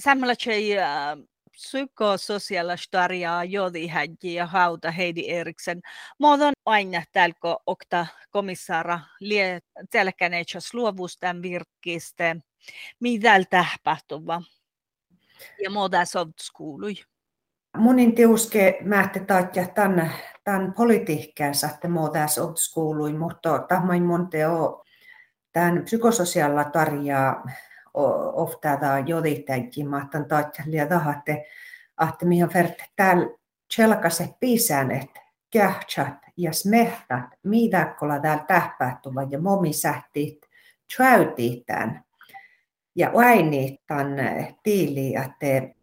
Sammalachei psykososiaalistaria Jodi Häggi ja Hauta Heidi Eriksen. Muodon aina tälkö okta komissaara lie tälkäneitsas luovuus tämän virkkiste. Mitä tapahtuva? Ja muuta sovtskuului. Munin tiuske mähte taatja tämän, tämän politiikkaansa, että muuta sovtskuului, mutta tahmain monte on tämän psykososiaalilla tarjaa ofta da joditäkin mahtan taatjalia tahatte, että mihin färt täällä chelkase piisänet, kähtsät ja smehtat, mitä kolla täällä tähpähtuva ja momi sähtit, tjäytiitään ja ainiittan tiili, että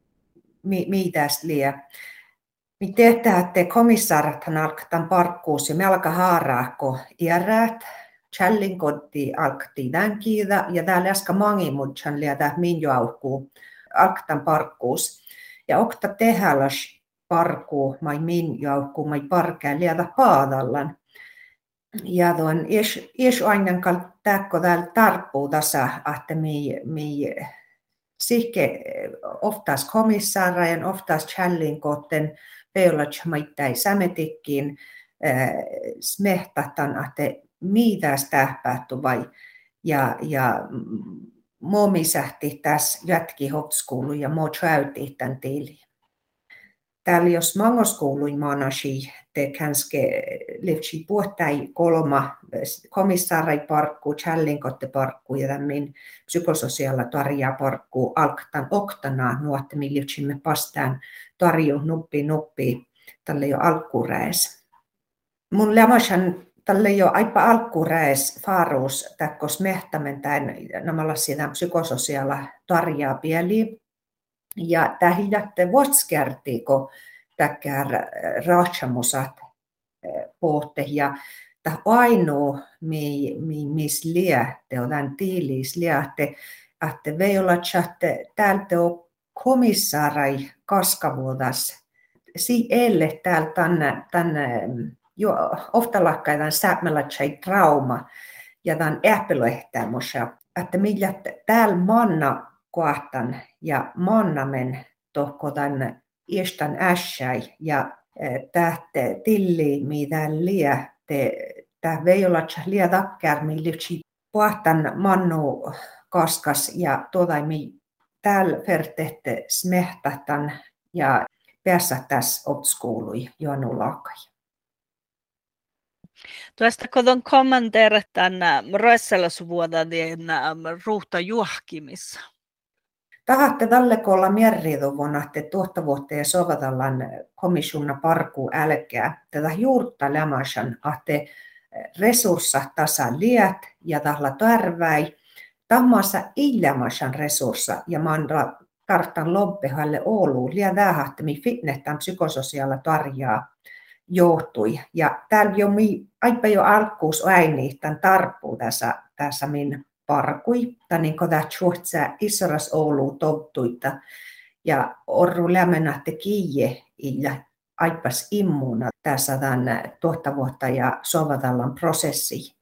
mitäs liian. Mi tehdään, että komissaarathan alkataan parkkuus ja me alkaa haaraako iäräät, Challin kotti alkti kiida ja täällä äsken mangi mutsan liätä minjo aukuu alktan parkkuus. Ja okta tehäläs parkku mai min jaukku mai parkää liätä paadallan. Ja tuon is, is aina kal täkko täällä tarppuu tässä, että mi, mi sihke oftas komissaarajan, oftas challin kotten peolach maittai sämetikkiin, äh, smehtatan, että mitäs tähpätty vai ja, ja momi sähti tässä jätki hotskoulu ja mo träyti tämän tili. Täällä jos mangoskoului manasi te kanske livsi puhtai kolma komissaarai parkku, challinkotte parkku ja tämän psykososiaala tarja parkku alktan oktana nuotte livsimme pastaan tarju nuppi nuppi tälle jo alkuräes. Mun lämäsän tälle jo aika alkuräis faaruus täkkos mehtämen tämän namalla siinä psykososiaala tarjaa pieli. Ja tähidätte vuotskerti, kun täkkär raatsamusat eh, pohte ja tämä ainoa, mi, mi, mis liätte, on tämän tiilis liätte, että vei olla että täältä on komissaarai kaskavuodas, si elle täältä tänne, tänne jo ofta lakkaidan säämälätsai trauma ja tämän äppelöhtämussa, että millä täällä manna kohtan ja mannamen tämän iestan ässäi ja e, tähte tilli mitä liä te tää vei olla liä takkär mannu kaskas ja tuota mi täällä fertehte smehtatan ja päässä tässä opskoului juonulakaj. Tuosta kodon kommenteerat tämän Rösseläsvuodan ruuhta juohkimissa. Tahatte tälle kolla vuonna, että tuotta vuotta ja sovatellaan komissiona parku älkää. Tätä juurta lämäsän, että resurssa tasa liät ja tahla tarväi. Tammassa ilmäsän resurssa ja mandra kartan loppehalle Ouluun liian vähähtemi fitnettän psykososiaala tarjaa johtui. Ja täällä jo mi, aika jo alkuus äini tämän tarppuu tässä, tässä min parkui. Tämä niin kuin tämä isoras Oulu tottuita. Ja orru lämmenätte kiie ja aipas immuna tässä tämän tuotta vuotta ja sovatallan prosessi.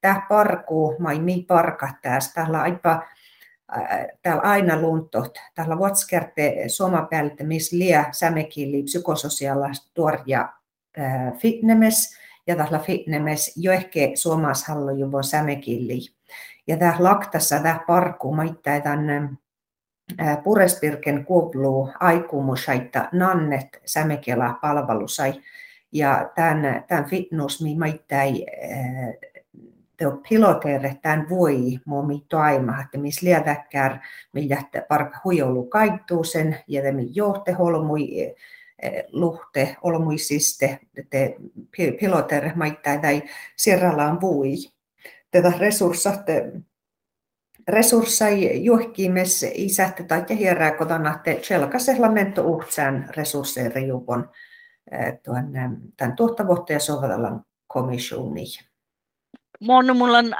Tämä parku, mai mi parkat tässä, täällä aipa täällä aina luntot. Täällä vuotskerte suomapäälte, missä lie sämekili psykososiaalista tuorja fitnemes ja täällä fitnemes jo ehkä suomas hallo juvo sämekili. Ja tää laktassa tää parku maittaa tänne Purespirken kuuluu aikumusaitta nannet sämekela palvelusai. Ja tämän, tämän fitness, mi maittai teo piloteille tämän voi momi toima, että mis liedäkkär, millä parka huijolu kaittuu sen, ja te mi johte holmui e, e, luhte olmuisiste, te piloteille maittaa tai sirrallaan vui. Tätä resurssatte resurssai juhkimes isätte tai hierää kotona, että selkasella mento uhtsään resursseja riupon e, tämän tuottavuutta ja sovellan komissioniin. Mon mulla on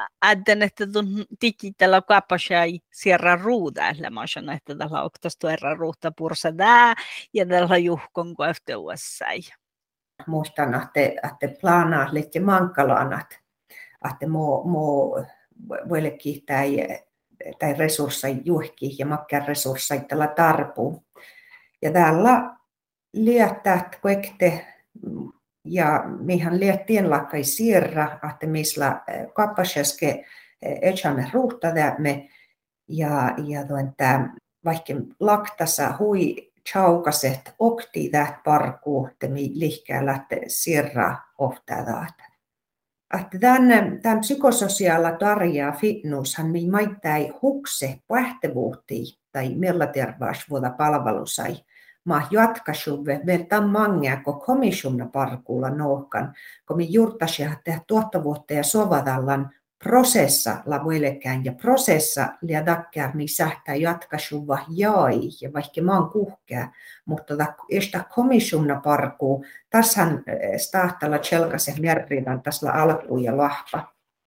tuon digitalla kapasai sierra ruuda, että mä oon että tällä oktas tuerra ruuta pursa tää ja tällä juhkon koefteuessai. Muistan, että, että planaa liitti mankalanat, että mo, mo voille kiittää tai resurssai juhki ja makkaan resurssai tällä tarpuu. Ja täällä liettää kuekte ja mihän liettien lakkai siirra, että missä kappaseske echamme ruuhtadamme ja, ja tuon, vaikka laktassa hui chaukaset okti täht parku, temi lihkäällä sirra oftadat. Että tämän, tämän psykososiaala tarjaa fitnesshan mi maittai hukse pähtevuutti tai mellatervaasvuoda palvelusai. Ma jatkasuve mangea, kun komissiona parkuulla nohkan, kun mi juurtasia tehdä tuottavuutta ja sovatallan prosessa lavuelekään ja prosessa liadakkär mi sähtää jatkasuva jai ja vaikka maan kuhkää, mutta estä komissiona parkuu, tashan eh, stahtalla chelkase merridan tasla alkuun ja lahpa.